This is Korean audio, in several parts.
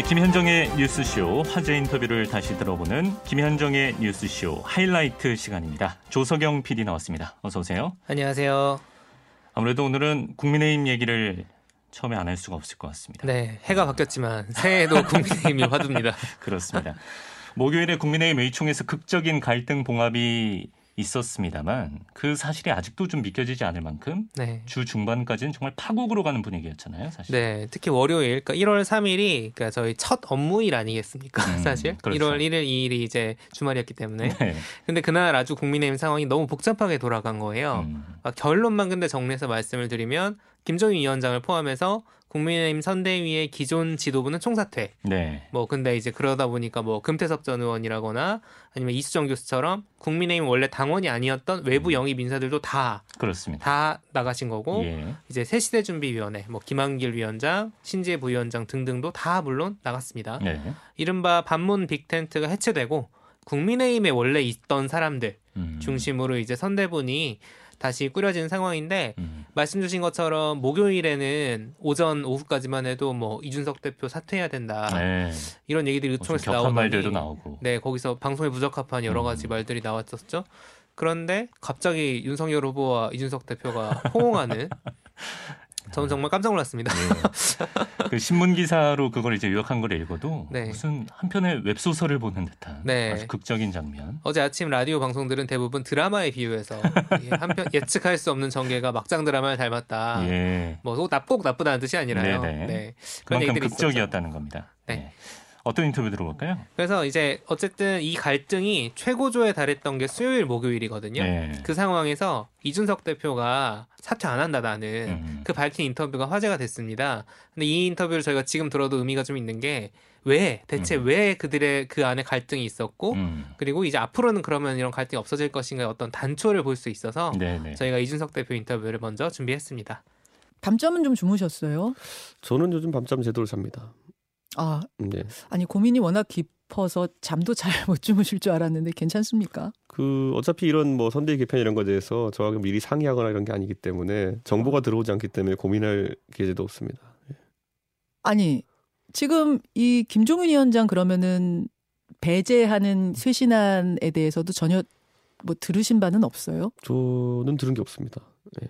네, 김현정의 뉴스쇼 화제 인터뷰를 다시 들어보는 김현정의 뉴스쇼 하이라이트 시간입니다. 조석영 PD 나왔습니다. 어서 오세요. 안녕하세요. 아무래도 오늘은 국민의힘 얘기를 처음에 안 할 수가 없을 것 같습니다. 네, 해가 바뀌었지만 새해에도 국민의힘이 화두입니다. 그렇습니다. 목요일에 국민의힘 의총에서 극적인 갈등 봉합이 있었습니다만 그 사실이 아직도 좀 믿겨지지 않을 만큼 네. 주 중반까지는 정말 파국으로 가는 분위기였잖아요, 사실. 네, 특히 월요일, 그러니까 1월 3일이 그러니까 저희 첫 업무일 아니겠습니까, 음, 사실. 그렇죠. 1월 1일, 2일이 이제 주말이었기 때문에. 네. 근데 그날 아주 국민의힘 상황이 너무 복잡하게 돌아간 거예요. 음. 결론만 근데 정리해서 말씀을 드리면 김정인 위원장을 포함해서 국민의힘 선대위의 기존 지도부는 총사퇴. 네. 뭐 근데 이제 그러다 보니까 뭐 금태섭 전 의원이라거나 아니면 이수정 교수처럼 국민의힘 원래 당원이 아니었던 외부 음. 영입 인사들도 다 그렇습니다. 다 나가신 거고 예. 이제 새시대 준비위원회, 뭐 김한길 위원장, 신재 부위원장 등등도 다 물론 나갔습니다. 네. 이른바 반문 빅텐트가 해체되고 국민의힘에 원래 있던 사람들 음. 중심으로 이제 선대분이 다시 꾸려진 상황인데 음. 말씀 주신 것처럼 목요일에는 오전 오후까지만 해도 뭐 이준석 대표 사퇴해야 된다 네. 이런 얘기들이 의총에서 나오더니 말들도 나오고 네 거기서 방송에 부적합한 여러 가지 음. 말들이 나왔었죠. 그런데 갑자기 윤석열 후보와 이준석 대표가 호응하는 저는 정말 깜짝 놀랐습니다. 네. 그 신문 기사로 그걸 이제 요약한 걸 읽어도 네. 무슨 한 편의 웹 소설을 보는 듯한 네. 아주 극적인 장면. 어제 아침 라디오 방송들은 대부분 드라마에 비유해서 한편 예측할 수 없는 전개가 막장 드라마를 닮았다. 예. 뭐꼭 꼭 나쁘다는 뜻이 아니라요. 네네. 네. 그런 그만큼 극적이었다는 있었죠. 겁니다. 네. 네. 어떤 인터뷰 들어볼까요? 그래서 이제 어쨌든 이 갈등이 최고조에 달했던 게 수요일 목요일이거든요. 네. 그 상황에서 이준석 대표가 사퇴 안 한다 나는 음. 그 밝힌 인터뷰가 화제가 됐습니다. 근데 이 인터뷰를 저희가 지금 들어도 의미가 좀 있는 게 왜 대체 음. 왜 그들의 그 안에 갈등이 있었고 음. 그리고 이제 앞으로는 그러면 이런 갈등이 없어질 것인가 어떤 단초를 볼 수 있어서 네네. 저희가 이준석 대표 인터뷰를 먼저 준비했습니다. 밤잠은 좀 주무셨어요? 저는 요즘 밤잠 제대로 잡니다. 아, 네. 아니 고민이 워낙 깊어서 잠도 잘 못 주무실 줄 알았는데 괜찮습니까? 그 어차피 이런 뭐 선대 개편 이런 거에 대해서 저하고 미리 상의하거나 이런 게 아니기 때문에 정보가 어. 들어오지 않기 때문에 고민할 계제도 없습니다. 네. 아니 지금 이 김종인 위원장 그러면은 배제하는 쇄신안에 대해서도 전혀 뭐 들으신 바는 없어요? 저는 들은 게 없습니다. 네.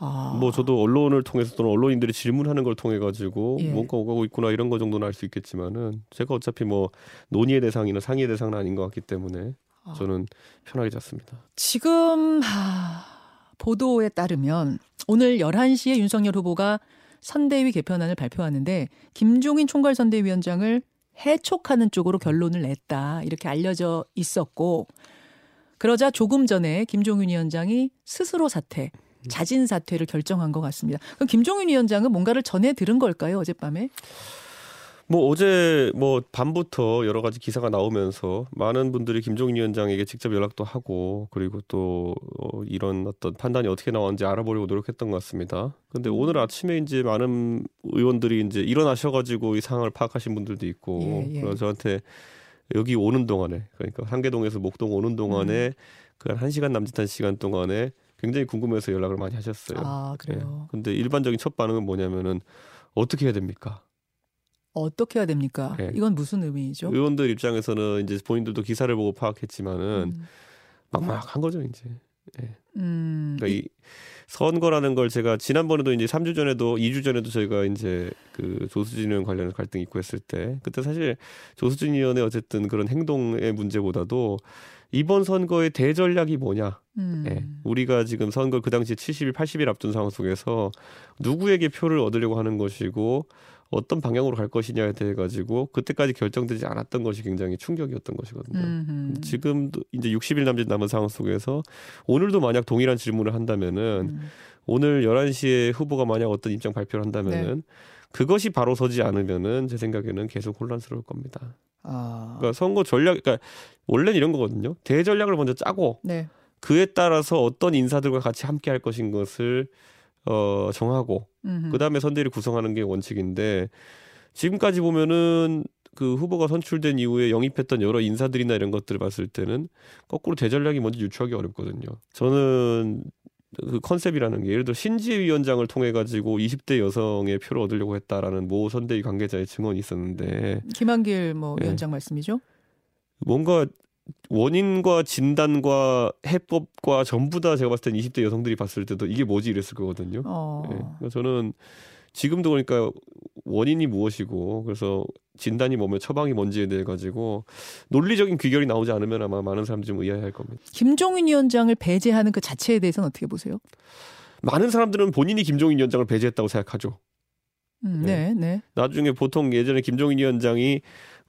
아. 뭐 저도 언론을 통해서 또는 언론인들이 질문하는 걸 통해 가지고 예. 뭔가 오가고 있구나 이런 거 정도는 알 수 있겠지만은 제가 어차피 뭐 논의의 대상이나 상의의 대상은 아닌 것 같기 때문에 아. 저는 편하게 잤습니다. 지금 하... 보도에 따르면 오늘 11시에 윤석열 후보가 선대위 개편안을 발표하는데 김종인 총괄 선대위원장을 해촉하는 쪽으로 결론을 냈다. 이렇게 알려져 있었고 그러자 조금 전에 김종인 위원장이 스스로 사퇴 자진 사퇴를 결정한 것 같습니다. 그럼 김종인 위원장은 뭔가를 전해 들은 걸까요 어젯밤에? 뭐 어제 뭐 밤부터 여러 가지 기사가 나오면서 많은 분들이 김종인 위원장에게 직접 연락도 하고 그리고 또 어, 이런 어떤 판단이 어떻게 나왔는지 알아보려고 노력했던 것 같습니다. 근데 오늘 아침에 이제 많은 의원들이 이제 일어나셔가지고 이 상황을 파악하신 분들도 있고 예, 예. 그래서 저한테 여기 오는 동안에 그러니까 한계동에서 목동 오는 동안에 음. 그한 시간 남짓한 시간 동안에 굉장히 궁금해서 연락을 많이 하셨어요. 아, 그래요. 예. 근데 일반적인 첫 반응은 뭐냐면은 어떻게 해야 됩니까? 어떻게 해야 됩니까? 예. 이건 무슨 의미죠? 의원들 입장에서는 이제 본인들도 기사를 보고 파악했지만은 음. 막막한 거죠, 이제. 예. 음. 그러니까 이 선거라는 걸 제가 지난번에도 이제 3주 전에도 2주 전에도 저희가 이제 그 조수진 의원 관련 갈등 있고 했을 때 그때 사실 조수진 의원의 어쨌든 그런 행동의 문제보다도 이번 선거의 대전략이 뭐냐. 음. 예. 우리가 지금 선거 그 당시 70일, 80일 앞둔 상황 속에서 누구에게 표를 얻으려고 하는 것이고 어떤 방향으로 갈 것이냐에 대해 가지고 그때까지 결정되지 않았던 것이 굉장히 충격이었던 것이거든요. 음흠. 지금도 이제 60일 남짓 남은 상황 속에서 오늘도 만약 동일한 질문을 한다면은 음. 오늘 11시에 후보가 만약 어떤 입장 발표를 한다면은 네. 그것이 바로 서지 않으면은 제 생각에는 계속 혼란스러울 겁니다. 아. 그러니까 선거 전략, 그러니까 원래는 이런 거거든요. 대전략을 먼저 짜고 네. 그에 따라서 어떤 인사들과 같이 함께 할 것인 것을 어 정하고 그 다음에 선대위를 구성하는 게 원칙인데 지금까지 보면은 그 후보가 선출된 이후에 영입했던 여러 인사들이나 이런 것들을 봤을 때는 거꾸로 대전략이 먼저 유추하기 어렵거든요. 저는 그 컨셉이라는 게 예를 들어 신지혜 위원장을 통해 가지고 20대 여성의 표를 얻으려고 했다라는 모 선대위 관계자의 증언이 있었는데 김한길 뭐 예. 위원장 말씀이죠? 뭔가 원인과 진단과 해법과 전부 다 제가 봤을 땐 20대 여성들이 봤을 때도 이게 뭐지 이랬을 거거든요. 어. 네. 저는 지금도 그러니까 원인이 무엇이고 그래서 진단이 뭐며 처방이 뭔지에 대해 가지고 논리적인 귀결이 나오지 않으면 아마 많은 사람들이 좀 의아해할 겁니다. 김종인 위원장을 배제하는 그 자체에 대해서는 어떻게 보세요? 많은 사람들은 본인이 김종인 위원장을 배제했다고 생각하죠. 음, 네, 네. 나중에 보통 예전에 김종인 위원장이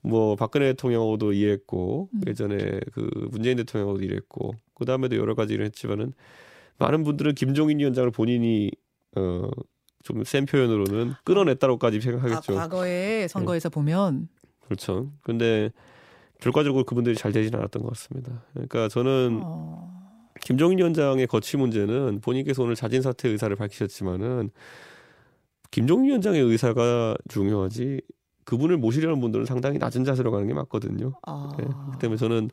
뭐 박근혜 대통령하고도 일했고 음. 예전에 그 문재인 대통령하고도 일했고 그 다음에도 여러 가지 일을 했지만은 많은 분들은 김종인 위원장을 본인이 어 좀 센 표현으로는 끊어냈다고까지 생각하겠죠. 아, 과거에 선거에서 네. 보면 그렇죠. 근데 결과적으로 그분들이 잘 되지는 않았던 것 같습니다. 그러니까 저는 어... 김종인 위원장의 거취 문제는 본인께서 오늘 자진 사퇴 의사를 밝히셨지만은 김종인 위원장의 의사가 중요하지 그분을 모시려는 분들은 상당히 낮은 자세로 가는 게 맞거든요. 아. 네. 그 때문에 저는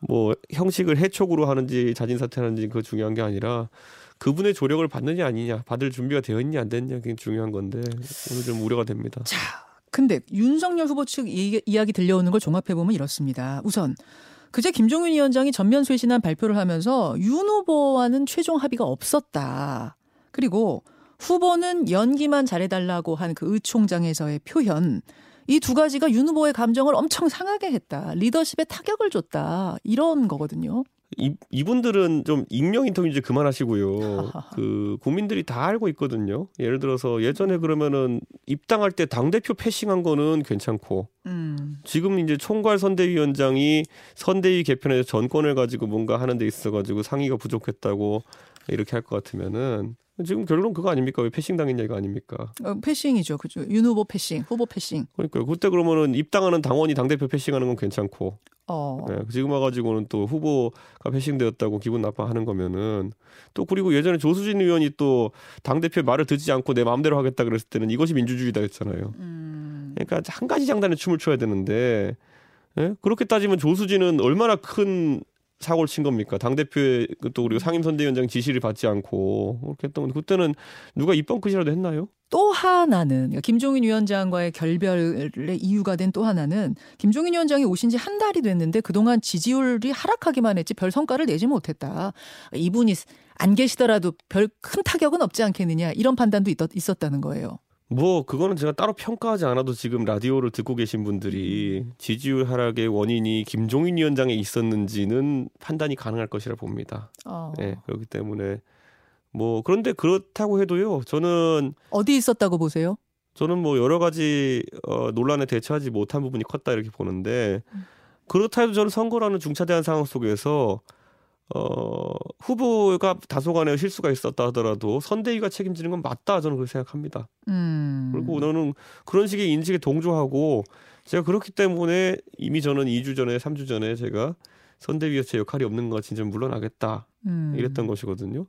뭐 형식을 해촉으로 하는지 자진 사퇴하는지 그 중요한 게 아니라 그분의 조력을 받느냐 아니냐 받을 준비가 되어 있냐 안 됐냐 그게 중요한 건데 오늘 좀 우려가 됩니다. 자, 근데 윤석열 후보 측 이, 이야기 들려오는 걸 종합해 보면 이렇습니다. 우선 그제 김종윤 위원장이 전면 쇄신한 발표를 하면서 윤 후보와는 최종 합의가 없었다. 그리고 후보는 연기만 잘해달라고 한 그 의 총장에서의 표현 이 두 가지가 윤 후보의 감정을 엄청 상하게 했다. 리더십에 타격을 줬다. 이런 거거든요. 이, 이분들은 좀 익명 인터뷰 이제 그만하시고요. 그 국민들이 다 알고 있거든요. 예를 들어서 예전에 그러면은 입당할 때 당 대표 패싱한 거는 괜찮고 음. 지금 이제 총괄 선대위원장이 선대위 개편에서 전권을 가지고 뭔가 하는 데 있어 가지고 상의가 부족했다고 이렇게 할 것 같으면은 지금 결론 그거 아닙니까? 왜 패싱 당했냐 이거 아닙니까? 어, 패싱이죠. 그죠. 윤 후보 패싱, 후보 패싱. 그러니까 그때 그러면은 입당하는 당원이 당 대표 패싱하는 건 괜찮고. 어. 네, 지금 와가지고는 또 후보가 패싱되었다고 기분 나빠하는 거면은 또 그리고 예전에 조수진 의원이 또 당 대표 말을 듣지 않고 내 마음대로 하겠다 그랬을 때는 이것이 민주주의다 했잖아요. 음. 그러니까 한 가지 장단에 춤을 춰야 되는데 예? 그렇게 따지면 조수진은 얼마나 큰 사고를 친 겁니까? 당 대표의 또 그리고 상임선대위원장 지시를 받지 않고 그렇게 했던 그때는 누가 입번 컷이라도 했나요? 또 하나는 그러니까 김종인 위원장과의 결별의 이유가 된 또 하나는 김종인 위원장이 오신 지 한 달이 됐는데 그동안 지지율이 하락하기만 했지 별 성과를 내지 못했다. 이분이 안 계시더라도 별 큰 타격은 없지 않겠느냐 이런 판단도 있었다는 거예요. 뭐 그거는 제가 따로 평가하지 않아도 지금 라디오를 듣고 계신 분들이 지지율 하락의 원인이 김종인 위원장에 있었는지는 판단이 가능할 것이라 봅니다. 어. 네, 그렇기 때문에 뭐 그런데 그렇다고 해도요. 저는 어디 있었다고 보세요? 저는 뭐 여러 가지 어, 논란에 대처하지 못한 부분이 컸다 이렇게 보는데 그렇다 해도 저는 선거라는 중차대한 상황 속에서 어, 후보가 다소간의 실수가 있었다 하더라도 선대위가 책임지는 건 맞다 저는 그렇게 생각합니다. 음. 그리고 저는 그런 식의 인식에 동조하고 제가 그렇기 때문에 이미 저는 2주 전에 3주 전에 제가 선대위에서 제 역할이 없는 것 진짜 물러나겠다 음. 이랬던 것이거든요.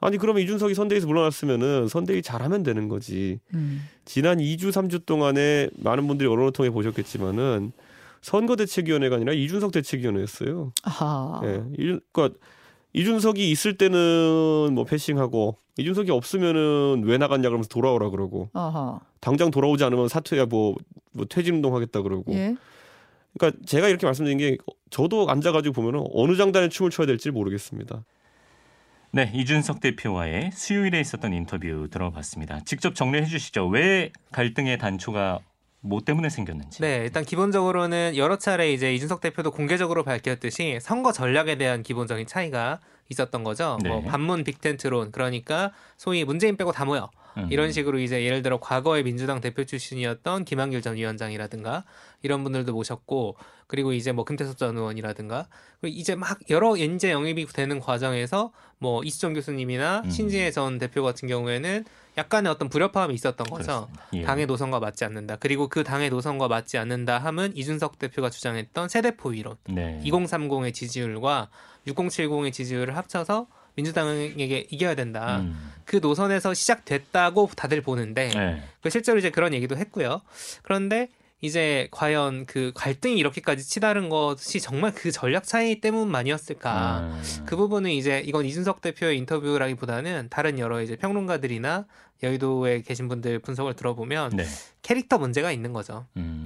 아니 그러면 이준석이 선대위에서 물러났으면은 선대위 잘하면 되는 거지. 음. 지난 2주 3주 동안에 많은 분들이 언론을 통해 보셨겠지만은 선거 대책위원회가 아니라 이준석 대책위원회였어요. 아하. 예. 그러니까 이준석이 있을 때는 뭐 패싱하고 이준석이 없으면은 왜 나갔냐 그러면서 돌아오라 그러고 아하. 당장 돌아오지 않으면 사퇴야 뭐, 뭐 퇴진 운동 하겠다 그러고 예? 그러니까 제가 이렇게 말씀드린 게 저도 앉아가지고 보면은 어느 장단에 춤을 춰야 될지 모르겠습니다. 네, 이준석 대표와의 수요일에 있었던 인터뷰 들어봤습니다. 직접 정리해 주시죠. 왜 갈등의 단초가 뭐 때문에 생겼는지. 네, 일단 기본적으로는 여러 차례 이제 이준석 대표도 공개적으로 밝혔듯이 선거 전략에 대한 기본적인 차이가 있었던 거죠. 네. 뭐 반문 빅텐트론 그러니까 소위 문재인 빼고 다 모여 음. 이런 식으로 이제 예를 들어 과거의 민주당 대표 출신이었던 김한길 전 위원장이라든가 이런 분들도 모셨고 그리고 이제 뭐 금태섭 전 의원이라든가 그리고 이제 막 여러 연재 영입이 되는 과정에서 뭐 이수정 교수님이나 음. 신지혜 전 대표 같은 경우에는 약간의 어떤 불협화음이 있었던 거죠. 예. 당의 노선과 맞지 않는다. 그리고 그 당의 노선과 맞지 않는다 함은 이준석 대표가 주장했던 세대포 이론. 네. 2030의 지지율과 6070의 지지율을 합쳐서 민주당에게 이겨야 된다. 음. 그 노선에서 시작됐다고 다들 보는데 네. 그 실제로 이제 그런 얘기도 했고요. 그런데 이제 과연 그 갈등이 이렇게까지 치다른 것이 정말 그 전략 차이 때문만이었을까? 음. 그 부분은 이제 이건 이준석 대표의 인터뷰라기보다는 다른 여러 이제 평론가들이나 여의도에 계신 분들 분석을 들어보면 네. 캐릭터 문제가 있는 거죠. 음.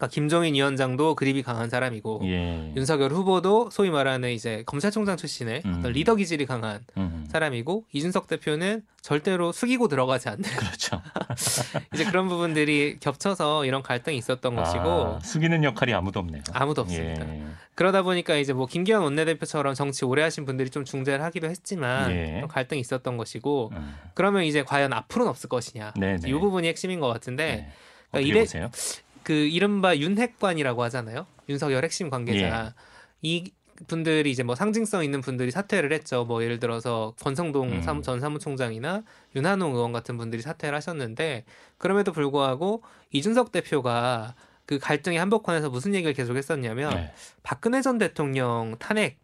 그러니까 김종인 위원장도 그립이 강한 사람이고 예. 윤석열 후보도 소위 말하는 이제 검찰총장 출신의 음. 어떤 리더 기질이 강한 음. 사람이고 이준석 대표는 절대로 숙이고 들어가지 않는 그렇죠. 이제 그런 부분들이 겹쳐서 이런 갈등이 있었던 아, 것이고 숙이는 역할이 아무도 없네요. 아무도 없습니다. 예. 그러다 보니까 이제 뭐 김기현 원내대표처럼 정치 오래 하신 분들이 좀 중재를 하기도 했지만 예. 갈등이 있었던 것이고 음. 그러면 이제 과연 앞으로는 없을 것이냐 네네. 이 부분이 핵심인 것 같은데 네. 그러니까 이래, 보세요? 그 이른바 윤핵관이라고 하잖아요. 윤석열 핵심 관계자. 예. 이 분들이 이제 뭐 상징성 있는 분들이 사퇴를 했죠. 뭐 예를 들어서 권성동 음. 사무, 전 사무총장이나 윤한홍 의원 같은 분들이 사퇴를 하셨는데 그럼에도 불구하고 이준석 대표가 그 갈등의 한복판에서 무슨 얘기를 계속 했었냐면 네. 박근혜 전 대통령 탄핵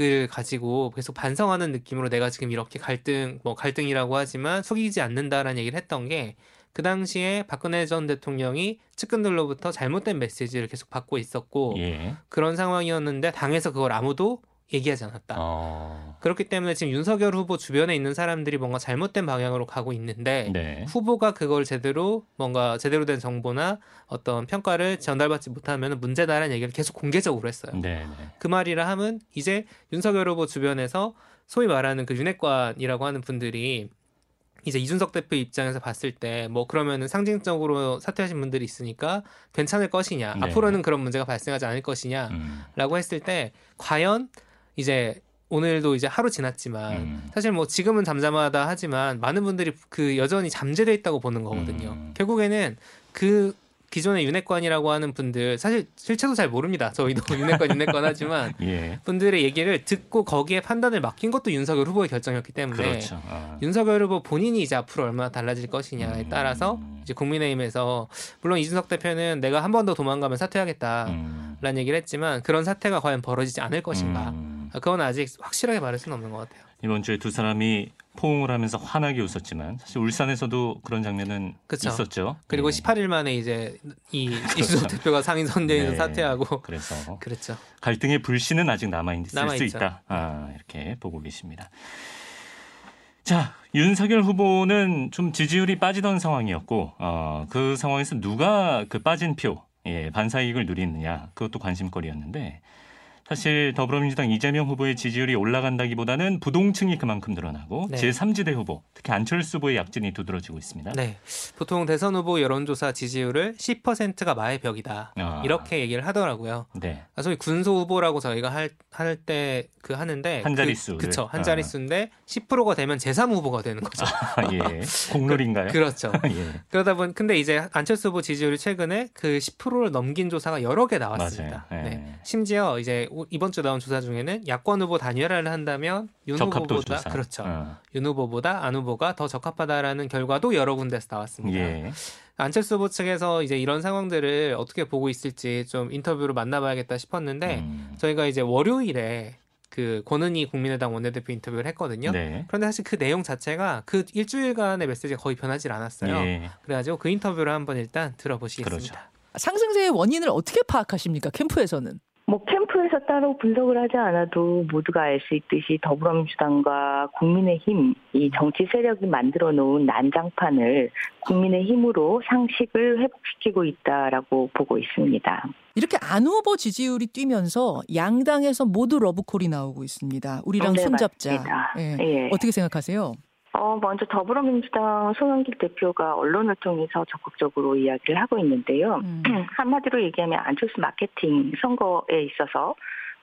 을 가지고 계속 반성하는 느낌으로 내가 지금 이렇게 갈등 뭐 갈등이라고 하지만 속이지 않는다라는 얘기를 했던 게 그 당시에 박근혜 전 대통령이 측근들로부터 잘못된 메시지를 계속 받고 있었고 예. 그런 상황이었는데 당에서 그걸 아무도 얘기하지 않았다. 어... 그렇기 때문에 지금 윤석열 후보 주변에 있는 사람들이 뭔가 잘못된 방향으로 가고 있는데 네. 후보가 그걸 제대로 뭔가 제대로 된 정보나 어떤 평가를 전달받지 못하면 문제다라는 얘기를 계속 공개적으로 했어요. 네, 네. 그 말이라 함은 이제 윤석열 후보 주변에서 소위 말하는 그 윤핵관이라고 하는 분들이 이제 이준석 대표 입장에서 봤을 때 뭐 그러면은 상징적으로 사퇴하신 분들이 있으니까 괜찮을 것이냐 네. 앞으로는 그런 문제가 발생하지 않을 것이냐라고 음. 했을 때 과연 이제 오늘도 이제 하루 지났지만 음. 사실 뭐 지금은 잠잠하다 하지만 많은 분들이 그 여전히 잠재돼 있다고 보는 거거든요. 음. 결국에는 그 기존의 윤핵관이라고 하는 분들 사실 실체도 잘 모릅니다. 저희도 윤핵관 윤핵관 하지만 예. 분들의 얘기를 듣고 거기에 판단을 맡긴 것도 윤석열 후보의 결정이었기 때문에 그렇죠. 아. 윤석열 후보 본인이 이제 앞으로 얼마나 달라질 것이냐에 음. 따라서 이제 국민의힘에서 물론 이준석 대표는 내가 한 번 더 도망가면 사퇴하겠다라는 음. 얘기를 했지만 그런 사태가 과연 벌어지지 않을 것인가 음. 그건 아직 확실하게 말할 수는 없는 것 같아요. 이번 주에 두 사람이 포옹을 하면서 환하게 웃었지만 사실 울산에서도 그런 장면은 그쵸. 있었죠. 그리고 네. 18일 만에 이제 이 이준석 대표가 상임 선대에서 네. 사퇴하고 그래서 그렇죠. 갈등의 불씨는 아직 남아 있을 수 있다. 아, 이렇게 보고 계십니다. 자, 윤석열 후보는 좀 지지율이 빠지던 상황이었고 어, 그 상황에서 누가 그 빠진 표 예, 반사 이익을 누리느냐 그것도 관심거리였는데 사실 더불어민주당 이재명 후보의 지지율이 올라간다기보다는 부동층이 그만큼 늘어나고 네. 제3지대 후보, 특히 안철수 후보의 약진이 두드러지고 있습니다. 네. 보통 대선 후보 여론조사 지지율을 10%가 마의 벽이다. 아. 이렇게 얘기를 하더라고요. 네. 아, 소위 군소 후보라고 저희가 할 때 그 하는데 한 자릿수. 그, 그쵸. 한 자릿수인데 아. 10%가 되면 제3 후보가 되는 거죠. 아, 예. 공룰인가요? 그, 그렇죠. 예. 그러다 보니 근데 이제 안철수 후보 지지율이 최근에 그 10%를 넘긴 조사가 여러 개 나왔습니다. 예. 네. 심지어 이제 이번 주 나온 조사 중에는 야권 후보 단일화를 한다면 윤 후보보다 조사. 그렇죠. 어. 윤 후보보다 안 후보가 더 적합하다라는 결과도 여러 군데서 나왔습니다. 예. 안철수 후보 측에서 이제 이런 상황들을 어떻게 보고 있을지 좀 인터뷰로 만나봐야겠다 싶었는데 음. 저희가 이제 월요일에 그 권은희 국민의당 원내대표 인터뷰를 했거든요. 네. 그런데 사실 그 내용 자체가 그 일주일간의 메시지가 거의 변하지 않았어요. 예. 그래가지고 그 인터뷰를 한번 일단 들어보시겠습니다. 그렇죠. 상승세의 원인을 어떻게 파악하십니까? 캠프에서는? 뭐 캠프 에서 따로 분석을 하지 않아도 모두가 알 수 있듯이 더불어민주당과 국민의힘 이 정치 세력이 만들어 놓은 난장판을 국민의힘으로 상식을 회복시키고 있다라고 보고 있습니다. 이렇게 안 후보 지지율이 뛰면서 양당에서 모두 러브콜이 나오고 있습니다. 우리랑 네, 손잡자. 예. 예. 어떻게 생각하세요? 어, 먼저 더불어민주당 송영길 대표가 언론을 통해서 적극적으로 이야기를 하고 있는데요. 음. 한마디로 얘기하면 안철수 마케팅 선거에 있어서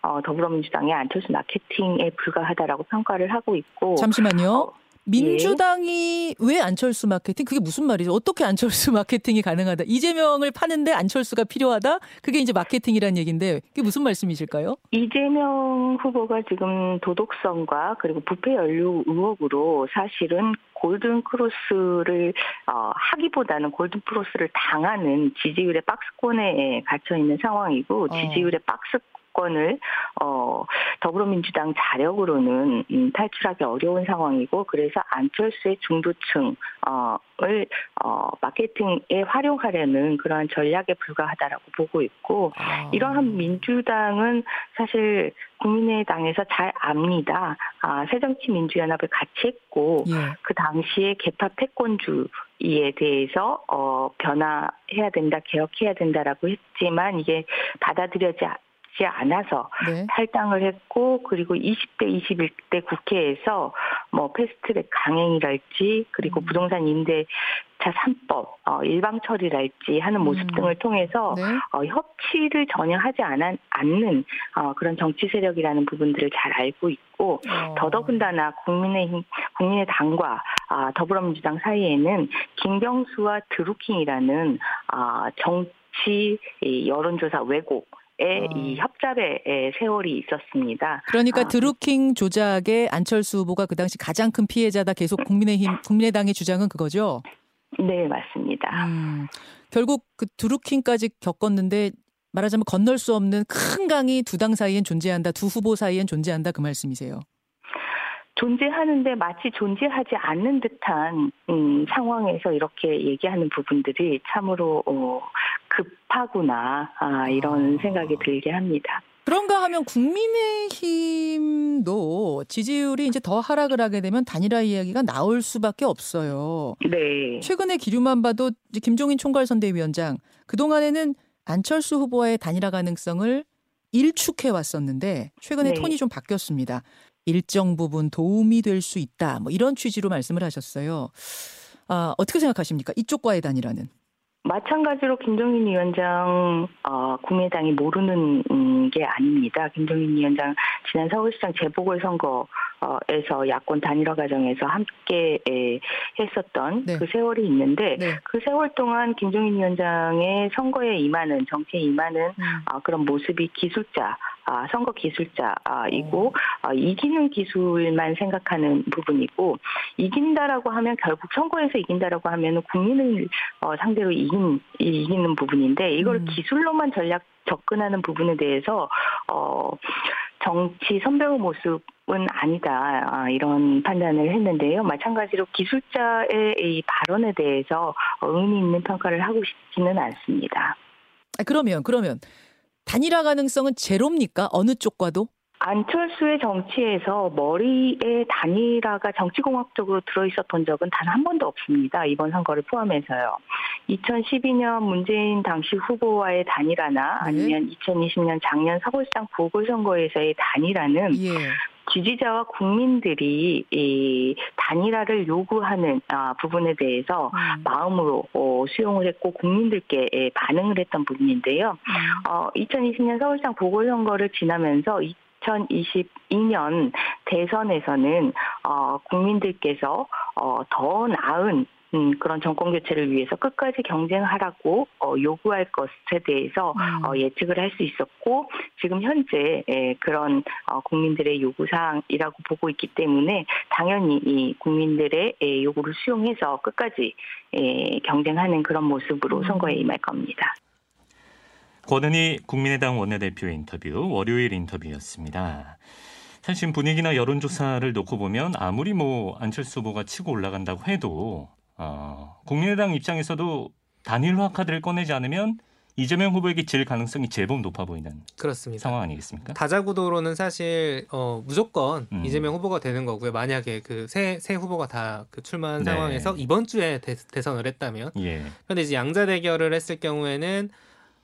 어, 더불어민주당의 안철수 마케팅에 불과하다라고 평가를 하고 있고. 잠시만요. 어, 민주당이 예. 왜 안철수 마케팅? 그게 무슨 말이죠? 어떻게 안철수 마케팅이 가능하다? 이재명을 파는데 안철수가 필요하다? 그게 이제 마케팅이라는 얘기인데 그게 무슨 말씀이실까요? 이재명 후보가 지금 도덕성과 그리고 부패 연루 의혹으로 사실은 골든 크로스를 어, 하기보다는 골든 크로스를 당하는 지지율의 박스권에 갇혀 있는 상황이고 어. 지지율의 박스 정권을 어 더불어민주당 자력으로는 음, 탈출하기 어려운 상황이고 그래서 안철수의 중도층 어을 어 마케팅에 활용하려는 그러한 전략에 불과하다라고 보고 있고 아. 이러한 민주당은 사실 국민의당에서 잘 압니다. 아, 새정치민주연합을 같이 했고 예. 그 당시에 개파 패권주의에 대해서 어, 변화해야 된다, 개혁해야 된다라고 했지만 이게 받아들여지 지 않아서 네. 탈당을 했고 그리고 20대 21대 국회에서 뭐 패스트트랙 강행이랄지 그리고 음. 부동산 임대 차 3법 어, 일방 처리랄지 하는 모습 음. 등을 통해서 네. 어, 협치를 전혀 하지 않, 않는 어, 그런 정치 세력이라는 부분들을 잘 알고 있고 어. 더더군다나 국민의힘 국민의 당과 아, 더불어민주당 사이에는 김경수와 드루킹이라는 아, 정치 여론조사 왜곡 의 어. 이 협잡의 세월이 있었습니다. 그러니까 아. 드루킹 조작의 안철수 후보가 그 당시 가장 큰 피해자다. 계속 국민의힘 국민의당의 주장은 그거죠. 네 맞습니다. 음, 결국 그 드루킹까지 겪었는데 말하자면 건널 수 없는 큰 강이 두 당 사이엔 존재한다. 두 후보 사이엔 존재한다. 그 말씀이세요. 존재하는데 마치 존재하지 않는 듯한 음, 상황에서 이렇게 얘기하는 부분들이 참으로 어, 급하구나 아, 이런 아. 생각이 들게 합니다. 그런가 하면 국민의힘도 지지율이 이제 더 하락을 하게 되면 단일화 이야기가 나올 수밖에 없어요. 네. 최근에 기류만 봐도 김종인 총괄선대위원장 그동안에는 안철수 후보와의 단일화 가능성을 일축해 왔었는데 최근에 네. 톤이 좀 바뀌었습니다. 일정 부분 도움이 될 수 있다. 뭐 이런 취지로 말씀을 하셨어요. 아, 어떻게 생각하십니까? 이쪽과의 단일화는? 마찬가지로 김종인 위원장 어, 국민의당이 모르는 음, 게 아닙니다. 김종인 위원장 지난 서울시장 재보궐선거 에서 야권 단일화 과정에서 함께 했었던 네. 그 세월이 있는데 네. 그 세월 동안 김종인 위원장의 선거에 임하는 정치에 임하는 음. 아, 그런 모습이 기술자 아, 선거 기술자이고 아, 이기는 기술만 생각하는 부분이고 이긴다라고 하면 결국 선거에서 이긴다라고 하면 국민을 어, 상대로 이긴 이기는 부분인데 이걸 음. 기술로만 전략 접근하는 부분에 대해서 어 정치 선배의 모습은 아니다 아, 이런 판단을 했는데요. 마찬가지로 기술자의 이 발언에 대해서 의미 있는 평가를 하고 싶지는 않습니다. 아, 그러면 그러면 단일화 가능성은 제로입니까? 어느 쪽과도? 안철수의 정치에서 머리에 단일화가 정치공학적으로 들어있었던 적은 단 한 번도 없습니다. 이번 선거를 포함해서요. 2012년 문재인 당시 후보와의 단일화나 네. 아니면 2020년 작년 서울시장 보궐선거에서의 단일화는 예. 지지자와 국민들이 이 단일화를 요구하는 아, 부분에 대해서 음. 마음으로 어, 수용을 했고 국민들께 예, 반응을 했던 부분인데요. 음. 어, 2020년 서울시장 보궐선거를 지나면서 2022년 대선에서는 어, 국민들께서 어, 더 나은 음, 그런 정권 교체를 위해서 끝까지 경쟁하라고 어, 요구할 것에 대해서 음. 어, 예측을 할 수 있었고 지금 현재 예, 그런 어, 국민들의 요구 사항이라고 보고 있기 때문에 당연히 이 국민들의 예, 요구를 수용해서 끝까지 예, 경쟁하는 그런 모습으로 음. 선거에 임할 겁니다. 권은희 국민의당 원내대표 인터뷰 월요일 인터뷰였습니다. 사실 분위기나 여론조사를 놓고 보면 아무리 뭐 안철수 후보가 치고 올라간다고 해도 어, 국민의당 입장에서도 단일화 카드를 꺼내지 않으면 이재명 후보에게 질 가능성이 제법 높아 보이는 그렇습니다. 상황 아니겠습니까? 다자구도로는 사실 어, 무조건 음. 이재명 후보가 되는 거고요. 만약에 그새 새 후보가 다 그 출마한 네. 상황에서 이번 주에 대, 선을 했다면, 예. 그런데 이제 양자 대결을 했을 경우에는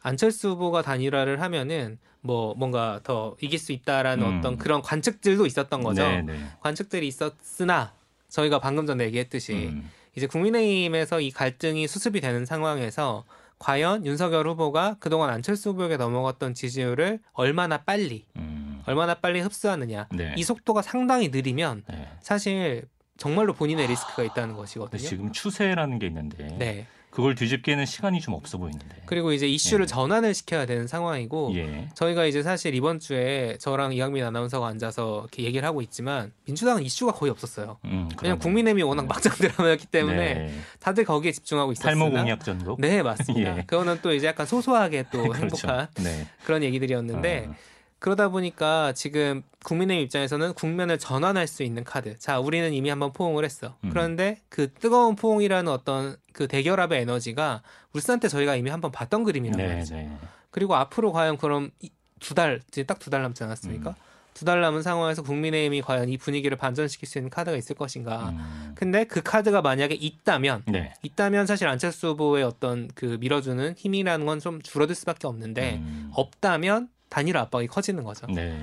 안철수 후보가 단일화를 하면은 뭐 뭔가 더 이길 수 있다라는 음. 어떤 그런 관측들도 있었던 거죠. 네네. 네. 관측들이 있었으나 저희가 방금 전에 얘기했듯이 음. 이제 국민의힘에서 이 갈등이 수습이 되는 상황에서 과연 윤석열 후보가 그동안 안철수 후보에게 넘어갔던 지지율을 얼마나 빨리 음. 얼마나 빨리 흡수하느냐 네. 이 속도가 상당히 느리면 네. 사실 정말로 본인의 리스크가 있다는 것이거든요. 지금 추세라는 게 있는데 네. 그걸 뒤집기에는 시간이 좀 없어 보이는데. 그리고 이제 이슈를 예. 전환을 시켜야 되는 상황이고 예. 저희가 이제 사실 이번 주에 저랑 이강민 아나운서가 앉아서 이렇게 얘기를 하고 있지만 민주당은 이슈가 거의 없었어요. 음, 왜냐면 국민의힘이 워낙 음. 막장 드라마였기 때문에 네. 다들 거기에 집중하고 있었어요. 탈모 공약 전도. 네 맞습니다. 예. 그거는 또 이제 약간 소소하게 또 그렇죠. 행복한 네. 그런 얘기들이었는데. 어. 그러다 보니까 지금 국민의 입장에서는 국면을 전환할 수 있는 카드. 자, 우리는 이미 한번 포옹을 했어. 음. 그런데 그 뜨거운 포옹이라는 어떤 그 대결합의 에너지가 울산 때 저희가 이미 한번 봤던 그림이란 네, 말이죠. 네. 그리고 앞으로 과연 그럼 두 달, 이제 딱 두 달 남지 않았습니까? 음. 두달 남은 상황에서 국민의힘이 과연 이 분위기를 반전시킬 수 있는 카드가 있을 것인가. 음. 근데 그 카드가 만약에 있다면, 네. 있다면 사실 안철수 후보의 어떤 그 밀어주는 힘이라는 건 좀 줄어들 수밖에 없는데, 음. 없다면 단일 압박이 커지는 거죠. 네.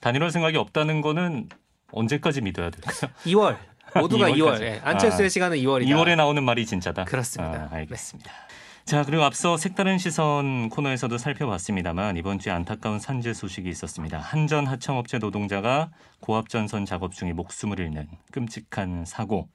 단일화 생각이 없다는 거는 언제까지 믿어야 될까요? 2월. 모두가 2월. 예. 안철수의 아, 시간은 2월이다. 2월에 나오는 말이 진짜다. 그렇습니다. 아, 알겠습니다. 네. 자, 그리고 앞서 색다른 시선 코너에서도 살펴봤습니다만 이번 주에 안타까운 산재 소식이 있었습니다. 한전 하청업체 노동자가 고압전선 작업 중에 목숨을 잃는 끔찍한 사고.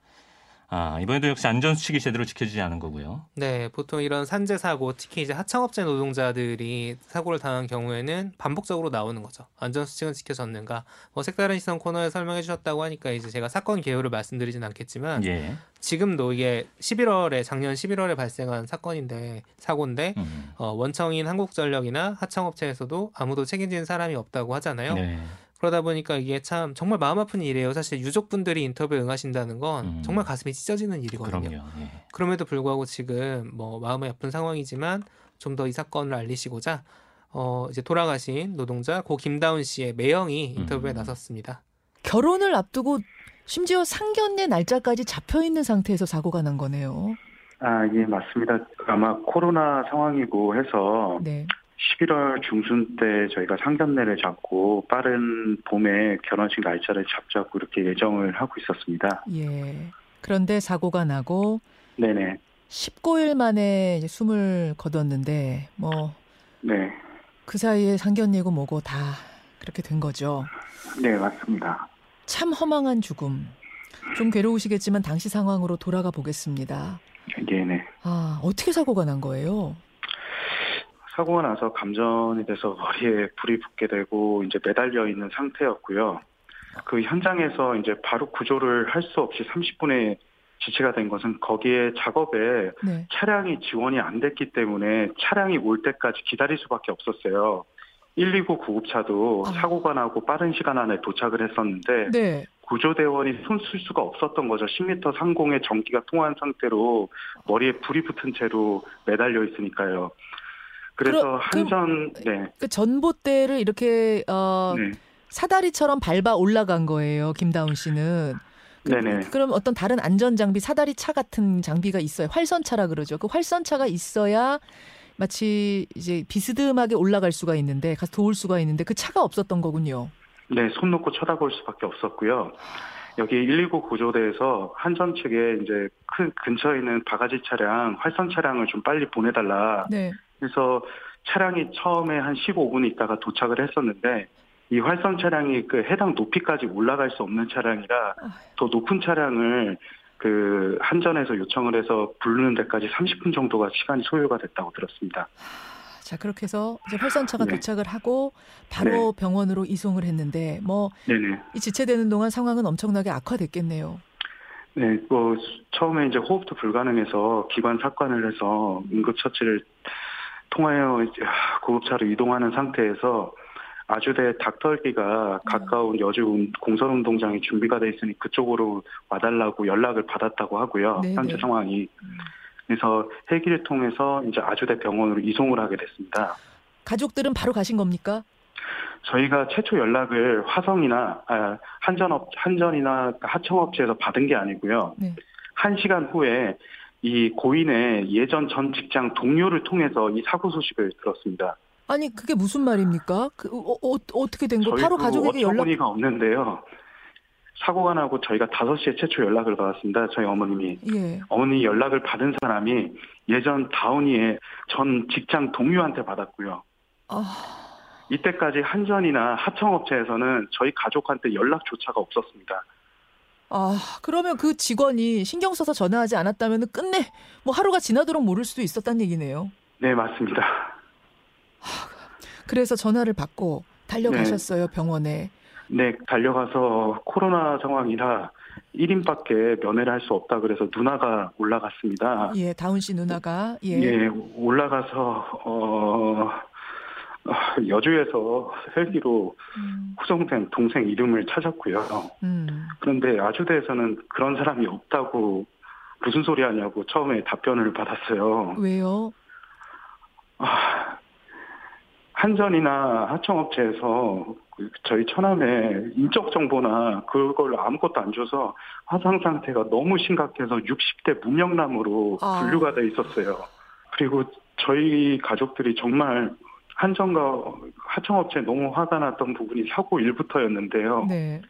아, 이번에도 역시 안전 수칙이 제대로 지켜지지 않은 거고요. 네, 보통 이런 산재 사고, 특히 이제 하청업체 노동자들이 사고를 당한 경우에는 반복적으로 나오는 거죠. 안전 수칙은 지켜졌는가? 뭐 색다른 시선 코너에 설명해 주셨다고 하니까 이제 제가 사건 개요를 말씀드리진 않겠지만 예. 지금도 이게 11월에 작년 11월에 발생한 사건인데 사고인데 음. 어, 원청인 한국전력이나 하청업체에서도 아무도 책임지는 사람이 없다고 하잖아요. 네. 그러다 보니까 이게 참 정말 마음 아픈 일이에요. 사실 유족분들이 인터뷰에 응하신다는 건 음. 정말 가슴이 찢어지는 일이거든요. 그럼요. 예. 그럼에도 불구하고 지금 뭐 마음이 아픈 상황이지만 좀 더 이 사건을 알리시고자 어 이제 돌아가신 노동자 고 김다운 씨의 매형이 인터뷰에 음. 나섰습니다. 결혼을 앞두고 심지어 상견례 날짜까지 잡혀 있는 상태에서 사고가 난 거네요. 아, 예, 맞습니다. 아마 코로나 상황이고 해서 네. 11월 중순 때 저희가 상견례를 잡고 빠른 봄에 결혼식 날짜를 잡자고 이렇게 예정을 하고 있었습니다. 예. 그런데 사고가 나고 네네. 19일 만에 이제 숨을 거뒀는데 뭐 네. 그 사이에 상견례고 뭐고 다 그렇게 된 거죠. 네, 맞습니다. 참 허망한 죽음. 좀 괴로우시겠지만 당시 상황으로 돌아가 보겠습니다. 네네. 아, 어떻게 사고가 난 거예요? 사고가 나서 감전이 돼서 머리에 불이 붙게 되고 이제 매달려 있는 상태였고요. 그 현장에서 이제 바로 구조를 할 수 없이 30분에 지체가 된 것은 거기에 작업에 네. 차량이 지원이 안 됐기 때문에 차량이 올 때까지 기다릴 수밖에 없었어요. 119 구급차도 아. 사고가 나고 빠른 시간 안에 도착을 했었는데 네. 구조대원이 손 쓸 수가 없었던 거죠. 10m 상공에 전기가 통한 상태로 머리에 불이 붙은 채로 매달려 있으니까요. 그래서 한전 그, 네. 그 전봇대를 이렇게 어 네. 사다리처럼 밟아 올라간 거예요. 김다운 씨는. 그, 네네. 그럼 어떤 다른 안전 장비, 사다리 차 같은 장비가 있어요. 활선차라 그러죠. 그 활선차가 있어야 마치 이제 비스듬하게 올라갈 수가 있는데 가서 도울 수가 있는데 그 차가 없었던 거군요. 네, 손 놓고 쳐다볼 수밖에 없었고요. 여기 119 구조대에서 한전 측에 이제 큰 근처에 있는 바가지 차량, 활선 차량을 좀 빨리 보내달라. 네. 그래서 차량이 처음에 한 15분 있다가 도착을 했었는데 이 활성 차량이 그 해당 높이까지 올라갈 수 없는 차량이라 더 높은 차량을 그 한전에서 요청을 해서 부르는 데까지 30분 정도가 시간이 소요가 됐다고 들었습니다. 자 그렇게 해서 이제 활선차가 네. 도착을 하고 바로 네. 병원으로 이송을 했는데 뭐 이 지체되는 동안 상황은 엄청나게 악화됐겠네요. 네, 뭐 처음에 이제 호흡도 불가능해서 기관 삭관을 해서 응급 처치를 통하여 이제 구급차로 이동하는 상태에서 아주대 닥터기가 가까운 여주 공설운동장이 준비가 돼 있으니 그쪽으로 와달라고 연락을 받았다고 하고요. 네네. 현재 네. 상황이. 그래서 헬기를 통해서 이제 아주대 병원으로 이송을 하게 됐습니다. 가족들은 바로 가신 겁니까? 저희가 최초 연락을 화성이나 아, 한전업 한전이나 하청업체에서 받은 게 아니고요. 네. 한 시간 후에 이 고인의 예전 전 직장 동료를 통해서 이 사고 소식을 들었습니다. 아니 그게 무슨 말입니까? 그, 어, 어 떻게된 거? 바로 가족에게 연락. 어처구니가 없는데요. 사고가 나고 저희가 5시에 최초 연락을 받았습니다. 저희 어머님이. 예. 어머니 연락을 받은 사람이 예전 다운이의 전 직장 동료한테 받았고요. 아... 이때까지 한전이나 하청업체에서는 저희 가족한테 연락조차가 없었습니다. 아, 그러면 그 직원이 신경 써서 전화하지 않았다면 끝내 뭐 하루가 지나도록 모를 수도 있었단 얘기네요. 네, 맞습니다. 그래서 전화를 받고 달려가셨어요, 네. 병원에. 네, 달려가서 코로나 상황이라 1인밖에 면회를 할 수 없다 그래서 누나가 올라갔습니다. 예, 다운 씨 누나가 예. 예, 올라가서 어 아, 여주에서 헬기로 음. 후송된 동생 이름을 찾았고요. 음. 그런데 아주대에서는 그런 사람이 없다고 무슨 소리 하냐고 처음에 답변을 받았어요. 왜요? 아, 한전이나 하청업체에서 그 저희 천안에 인적 정보나 그걸 아무것도 안 줘서 화상 상태가 너무 심각해서 60대 무명남으로 아. 분류가 돼 있었어요. 그리고 저희 가족들이 정말 한전과 하청업체 너무 화가 났던 부분이 사고 일부터였는데요. 네.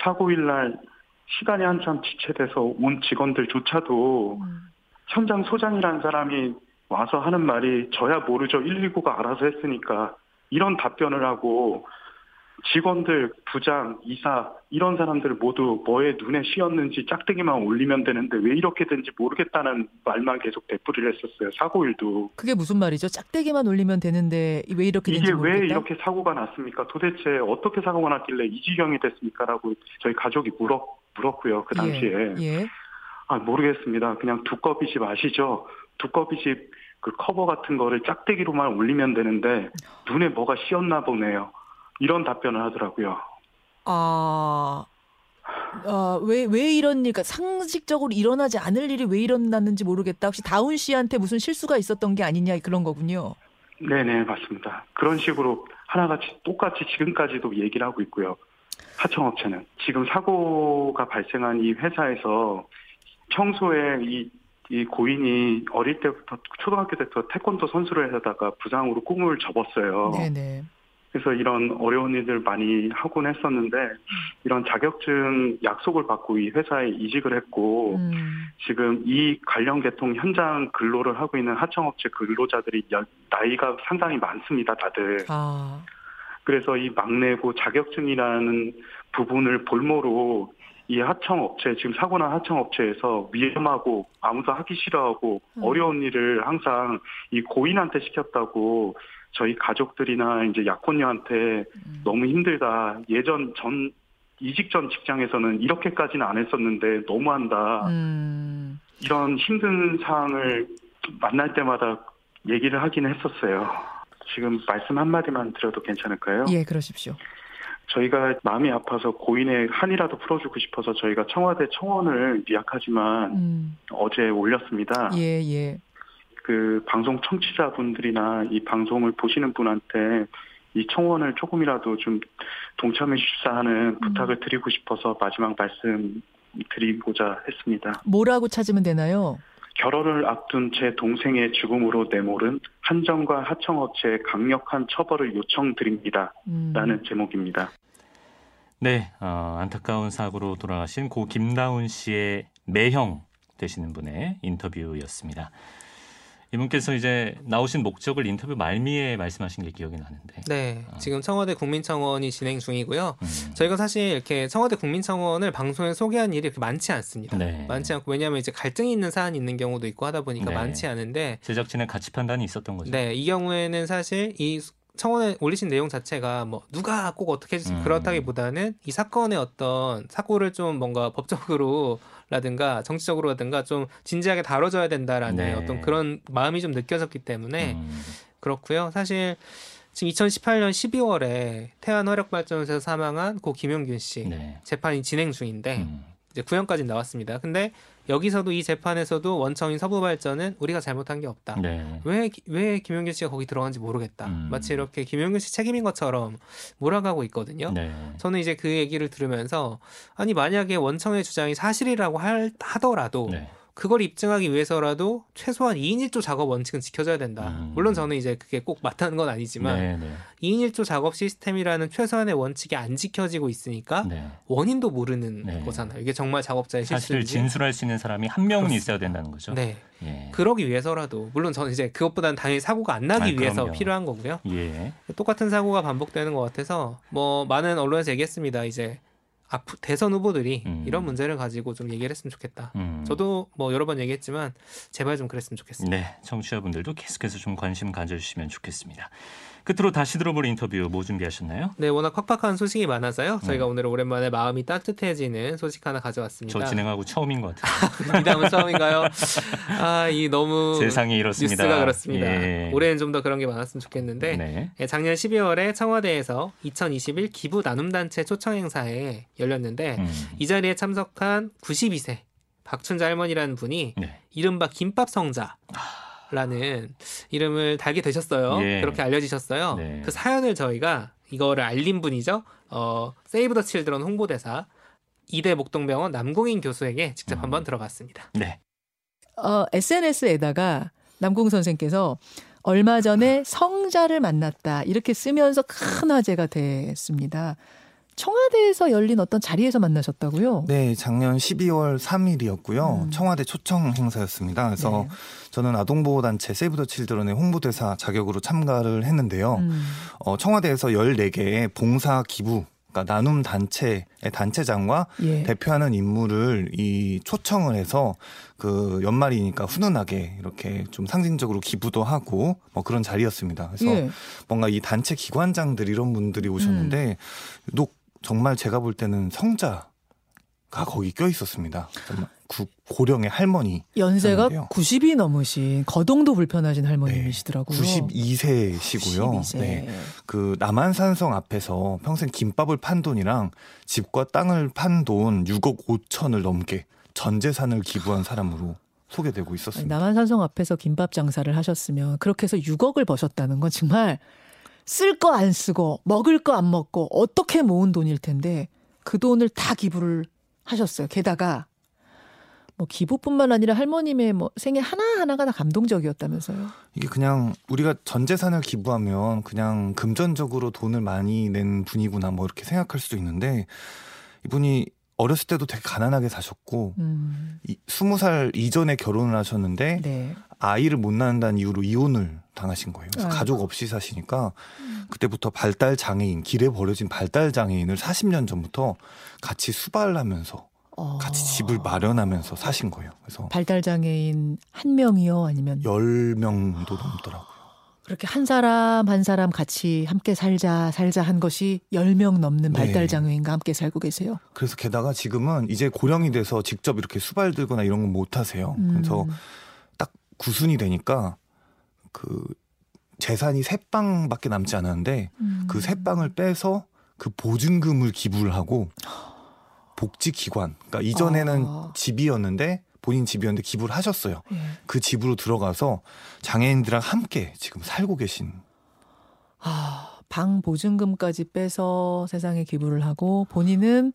사고 일날 시간이 한참 지체돼서 온 직원들조차도 음. 현장 소장이라는 사람이 와서 하는 말이 저야 모르죠. 119가 알아서 했으니까 이런 답변을 하고 직원들, 부장, 이사 이런 사람들 모두 뭐에 눈에 씌었는지 짝대기만 올리면 되는데 왜 이렇게 된지 모르겠다는 말만 계속 되풀이를 했었어요. 사고일도. 그게 무슨 말이죠? 짝대기만 올리면 되는데 왜 이렇게 된지 모르겠다? 이게 왜 이렇게 사고가 났습니까? 도대체 어떻게 사고가 났길래 이 지경이 됐습니까?라고 저희 가족이 물었, 물었고요. 그 예, 당시에. 예, 예. 아 모르겠습니다. 그냥 두꺼비집 아시죠? 두꺼비집 그 커버 같은 거를 짝대기로만 올리면 되는데 눈에 뭐가 씌었나 보네요. 이런 답변을 하더라고요. 아, 아, 왜, 왜 이런 일, 그러니까 상식적으로 일어나지 않을 일이 왜 일어났는지 모르겠다. 혹시 다운 씨한테 무슨 실수가 있었던 게 아니냐 그런 거군요. 네네, 맞습니다. 그런 식으로 하나같이 똑같이 지금까지도 얘기를 하고 있고요. 하청업체는. 지금 사고가 발생한 이 회사에서 평소에 이, 이 고인이 어릴 때부터 초등학교 때부터 태권도 선수를 하다가 부상으로 꿈을 접었어요. 네네. 그래서 이런 어려운 일들 많이 하곤 했었는데 이런 자격증 약속을 받고 이 회사에 이직을 했고 음. 지금 이 관련 계통 현장 근로를 하고 있는 하청업체 근로자들이 나이가 상당히 많습니다, 다들. 아. 그래서 이 막내고 자격증이라는 부분을 볼모로 이 하청업체 지금 사고난 하청업체에서 위험하고 아무도 하기 싫어하고 음. 어려운 일을 항상 이 고인한테 시켰다고 저희 가족들이나 이제 약혼녀한테 음. 너무 힘들다. 예전 전 이직 전 직장에서는 이렇게까지는 안 했었는데 너무한다. 음. 이런 힘든 상황을 만날 때마다 얘기를 하긴 했었어요. 지금 말씀 한마디만 드려도 괜찮을까요? 예, 그러십시오. 저희가 마음이 아파서 고인의 한이라도 풀어주고 싶어서 저희가 청와대 청원을 미약하지만 음. 어제 올렸습니다. 예, 예. 그 방송 청취자분들이나 이 방송을 보시는 분한테 이 청원을 조금이라도 좀 동참해 주십사 하는 음. 부탁을 드리고 싶어서 마지막 말씀 드리고자 했습니다. 뭐라고 찾으면 되나요? 결혼을 앞둔 제 동생의 죽음으로 내몰은 한정과 하청업체의 강력한 처벌을 요청드립니다. 음. 라는 제목입니다. 네, 어, 안타까운 사고로 돌아가신 고 김다운 씨의 매형 되시는 분의 인터뷰였습니다. 이분께서 이제 나오신 목적을 인터뷰 말미에 말씀하신 게 기억이 나는데. 네. 어. 지금 청와대 국민청원이 진행 중이고요. 음. 저희가 사실 이렇게 청와대 국민청원을 방송에 소개한 일이 그렇게 많지 않습니다. 네. 많지 않고 왜냐하면 이제 갈등이 있는 사안이 있는 경우도 있고 하다 보니까 네. 많지 않은데 제작진의 가치 판단이 있었던 거죠. 네. 이 경우에는 사실 이 청원에 올리신 내용 자체가 뭐 누가 꼭 어떻게 해주지 음. 그렇다기보다는 이 사건의 어떤 사고를 좀 뭔가 법적으로 라든가 정치적으로라든가 좀 진지하게 다뤄져야 된다라는 네. 어떤 그런 마음이 좀 느껴졌기 때문에 음. 그렇고요. 사실 지금 2018년 12월에 태안 화력 발전소에서 사망한 고 김용균 씨 네. 재판이 진행 중인데 음. 이제 구형까지 나왔습니다. 근데 여기서도 이 재판에서도 원청인 서부발전은 우리가 잘못한 게 없다. 네. 왜, 왜 김용균 씨가 거기 들어간지 모르겠다. 음. 마치 이렇게 김용균 씨 책임인 것처럼 몰아가고 있거든요. 네. 저는 이제 그 얘기를 들으면서 아니 만약에 원청의 주장이 사실이라고 할, 하더라도 네. 그걸 입증하기 위해서라도 최소한 2인 1조 작업 원칙은 지켜져야 된다. 음. 물론 저는 이제 그게 꼭 맞다는 건 아니지만 네, 네. 2인 1조 작업 시스템이라는 최소한의 원칙이 안 지켜지고 있으니까 네. 원인도 모르는 네. 거잖아요. 이게 정말 작업자의 실수인지. 사실 진술할 수 있는 사람이 한 명은 그렇습니다. 있어야 된다는 거죠. 네. 예. 그러기 위해서라도 물론 저는 이제 그것보다는 당연히 사고가 안 나기 아니, 위해서 그럼요. 필요한 거고요. 예. 똑같은 사고가 반복되는 것 같아서 뭐 많은 언론에서 얘기했습니다. 이제 앞 대선 후보들이 음. 이런 문제를 가지고 좀 얘기를 했으면 좋겠다. 음. 저도 뭐 여러 번 얘기했지만 제발 좀 그랬으면 좋겠습니다. 네, 청취자분들도 계속해서 좀 관심 가져주시면 좋겠습니다. 끝으로 다시 들어볼 인터뷰 뭐 준비하셨나요? 네, 워낙 팍팍한 소식이 많아서요. 저희가 네. 오늘 오랜만에 마음이 따뜻해지는 소식 하나 가져왔습니다. 저 진행하고 처음인 것 같아요. 이 다음은 처음인가요? 아, 이 너무 세상이 이렇습니다. 뉴스가 그렇습니다. 예. 올해는 좀 더 그런 게 많았으면 좋겠는데 네. 예, 작년 12월에 청와대에서 2021 기부 나눔 단체 초청 행사에 열렸는데 음. 이 자리에 참석한 92세 박춘자 할머니라는 분이 네. 이른바 김밥 성자. 라는 이름을 달게 되셨어요. 예. 그렇게 알려지셨어요. 네. 그 사연을 저희가 이거를 알린 분이죠. 어, 세이브 더 칠드런 홍보대사 이대 목동병원 남공인 교수에게 직접 음. 한번 들어봤습니다. 네. 어, SNS에다가 남공 선생께서 얼마 전에 성자를 만났다 이렇게 쓰면서 큰 화제가 됐습니다. 청와대에서 열린 어떤 자리에서 만나셨다고요? 네, 작년 12월 3일이었고요. 음. 청와대 초청 행사였습니다. 그래서 네. 저는 아동보호단체 세이브 더 칠드런의 홍보대사 자격으로 참가를 했는데요. 음. 어, 청와대에서 14개의 봉사 기부 그러니까 나눔 단체의 단체장과 예. 대표하는 인물을 이 초청을 해서 그 연말이니까 훈훈하게 이렇게 좀 상징적으로 기부도 하고 뭐 그런 자리였습니다. 그래서 예. 뭔가 이 단체 기관장들 이런 분들이 오셨는데 음. 정말 제가 볼 때는 성자가 거기 껴 있었습니다. 정말 고령의 할머니. 연세가 90이 넘으신 거동도 불편하신 할머님이시더라고요. 네, 92세시고요. 92세. 네. 그 남한산성 앞에서 평생 김밥을 판 돈이랑 집과 땅을 판 돈 6억 5천을 넘게 전 재산을 기부한 사람으로 소개되고 있었습니다. 남한산성 앞에서 김밥 장사를 하셨으면 그렇게 해서 6억을 버셨다는 건 정말 쓸 거 안 쓰고 먹을 거 안 먹고 어떻게 모은 돈일 텐데 그 돈을 다 기부를 하셨어요. 게다가 뭐 기부뿐만 아니라 할머님의 뭐 생애 하나하나가 다 감동적이었다면서요. 이게 그냥 우리가 전 재산을 기부하면 그냥 금전적으로 돈을 많이 낸 분이구나 뭐 이렇게 생각할 수도 있는데 이분이 어렸을 때도 되게 가난하게 사셨고 음. 20살 이전에 결혼을 하셨는데 네. 아이를 못 낳는다는 이유로 이혼을 당하신 거예요. 그래서 아이고. 가족 없이 사시니까 음. 그때부터 발달 장애인 길에 버려진 발달 장애인을 40년 전부터 같이 수발을 하면서 어. 같이 집을 마련하면서 사신 거예요. 그래서 발달 장애인 한 명이요, 아니면 10명도 넘더라고요. 그렇게 한 사람 한 사람 같이 함께 살자 살자 한 것이 10명 넘는 네. 발달 장애인과 함께 살고 계세요. 그래서 게다가 지금은 이제 고령이 돼서 직접 이렇게 수발 들거나 이런 건 못 하세요. 음. 그래서 딱 구순이 되니까 그 재산이 세 방밖에 남지 않았는데 음. 그세 방을 빼서 그 보증금을 기부를 하고 복지기관 그러니까 이전에는 아. 집이었는데 본인 집이었는데 기부를 하셨어요. 예. 그 집으로 들어가서 장애인들랑 함께 지금 살고 계신. 아, 방 보증금까지 빼서 세상에 기부를 하고 본인은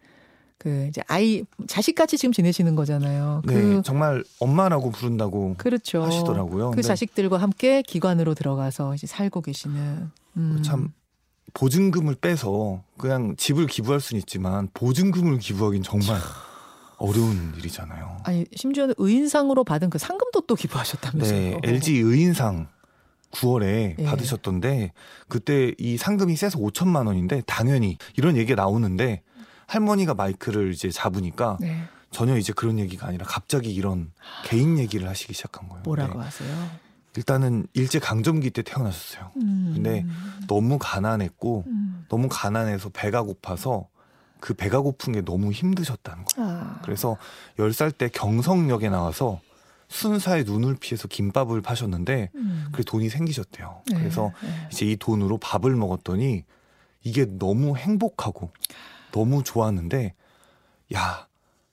그 이제 아이 자식같이 지금 지내시는 거잖아요. 네, 그 정말 엄마라고 부른다고 그렇죠. 하시더라고요. 그 자식들과 함께 기관으로 들어가서 이제 살고 계시는 음. 참 보증금을 빼서 그냥 집을 기부할 수는 있지만 보증금을 기부하기는 정말 어려운 일이잖아요. 아니 심지어는 의인상으로 받은 그 상금도 또 기부하셨다면서요? 네, LG 의인상 9월에 예. 받으셨던데 그때 이 상금이 세서 5천만 원인데 당연히 이런 얘기가 나오는데 할머니가 마이크를 이제 잡으니까 네. 전혀 이제 그런 얘기가 아니라 갑자기 이런 개인 얘기를 하시기 시작한 거예요. 뭐라고 네. 하세요? 일단은 일제 강점기 때 태어나셨어요. 음. 근데 너무 가난했고 음. 너무 가난해서 배가 고파서 그 배가 고픈 게 너무 힘드셨다는 거예요. 아. 그래서 10살 때 경성역에 나와서 순사의 눈을 피해서 김밥을 파셨는데 음. 그 돈이 생기셨대요. 네, 그래서 네. 이제 이 돈으로 밥을 먹었더니 이게 너무 행복하고 너무 좋았는데 야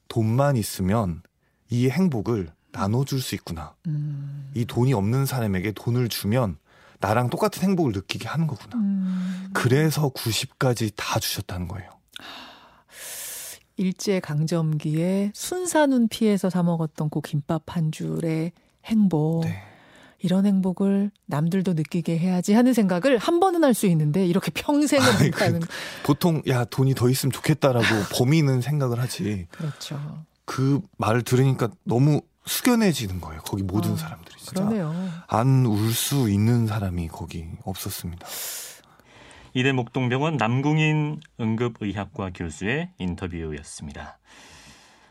돈만 있으면 이 행복을 나눠줄 수 있구나. 음. 이 돈이 없는 사람에게 돈을 주면 나랑 똑같은 행복을 느끼게 하는 거구나. 음. 그래서 90까지 다 주셨다는 거예요. 일제 강점기에 순사눈 피해서 사 먹었던 그 김밥 한 줄의 행복. 네. 이런 행복을 남들도 느끼게 해야지 하는 생각을 한 번은 할 수 있는데 이렇게 평생을 못하는 그, 보통 야 돈이 더 있으면 좋겠다라고 범인은 생각을 하지. 그렇죠. 그 말을 들으니까 너무 숙연해지는 거예요. 거기 모든 아, 사람들이 진짜 안울 수 있는 사람이 거기 없었습니다. 이대 목동병원 남궁인 응급의학과 교수의 인터뷰였습니다.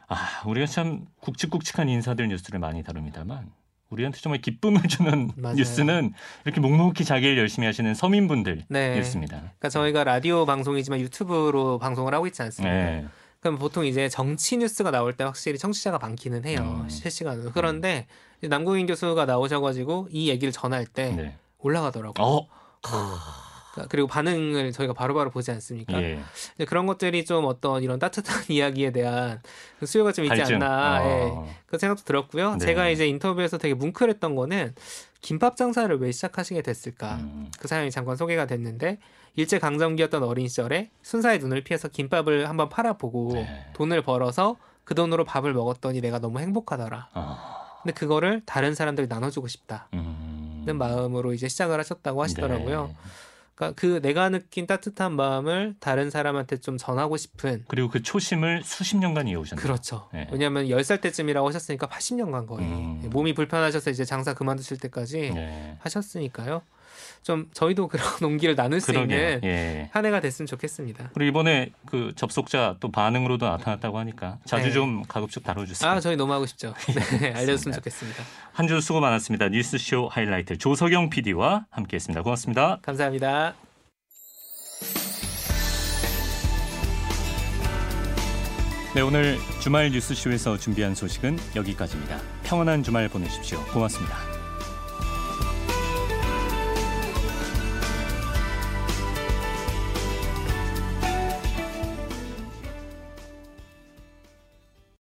아, 우리가 참 굵직굵직한 인사들 뉴스를 많이 다룹니다만 우리한테 정말 기쁨을 주는 맞아요. 뉴스는 이렇게 묵묵히 자기 일 열심히 하시는 서민분들이었습니다. 네. 그러니까 저희가 라디오 방송이지만 유튜브로 방송을 하고 있지 않습니까? 네. 그럼 보통 이제 정치 뉴스가 나올 때 확실히 청취자가 많기는 해요. 음. 실시간으로. 그런데 남궁인 교수가 나오셔가지고 이 얘기를 전할 때 네. 올라가더라고요. 어? 그리고 반응을 저희가 바로바로 바로 보지 않습니까? 예. 그런 것들이 좀 어떤 이런 따뜻한 이야기에 대한 수요가 좀 있지 발전. 않나 어. 예. 그 생각도 들었고요. 네. 제가 이제 인터뷰에서 되게 뭉클했던 거는 김밥 장사를 왜 시작하시게 됐을까? 음. 그 사연이 잠깐 소개가 됐는데 일제 강점기였던 어린 시절에 순사의 눈을 피해서 김밥을 한번 팔아보고 네. 돈을 벌어서 그 돈으로 밥을 먹었더니 내가 너무 행복하더라. 어. 근데 그거를 다른 사람들이 나눠주고 싶다는 음. 마음으로 이제 시작을 하셨다고 하시더라고요. 네. 그러니까 그 내가 느낀 따뜻한 마음을 다른 사람한테 좀 전하고 싶은 그리고 그 초심을 수십 년간 이어오셨네요. 그렇죠. 네. 왜냐하면 10살 때쯤이라고 하셨으니까 80년간 거의 음. 몸이 불편하셔서 이제 장사 그만두실 때까지 네. 하셨으니까요. 좀 저희도 그런 농기를 나눌 수 그러게요. 있는 예. 한 해가 됐으면 좋겠습니다. 그리고 이번에 그 접속자 또 반응으로도 나타났다고 하니까 자주 네. 좀 가급적 다뤄주세요. 아 저희 너무 하고 싶죠. 네, 알려줬으면 좋겠습니다. 한 주 수고 많았습니다. 뉴스쇼 하이라이트 조석영 PD와 함께했습니다. 고맙습니다. 감사합니다. 네, 오늘 주말 뉴스쇼에서 준비한 소식은 여기까지입니다. 평안한 주말 보내십시오. 고맙습니다.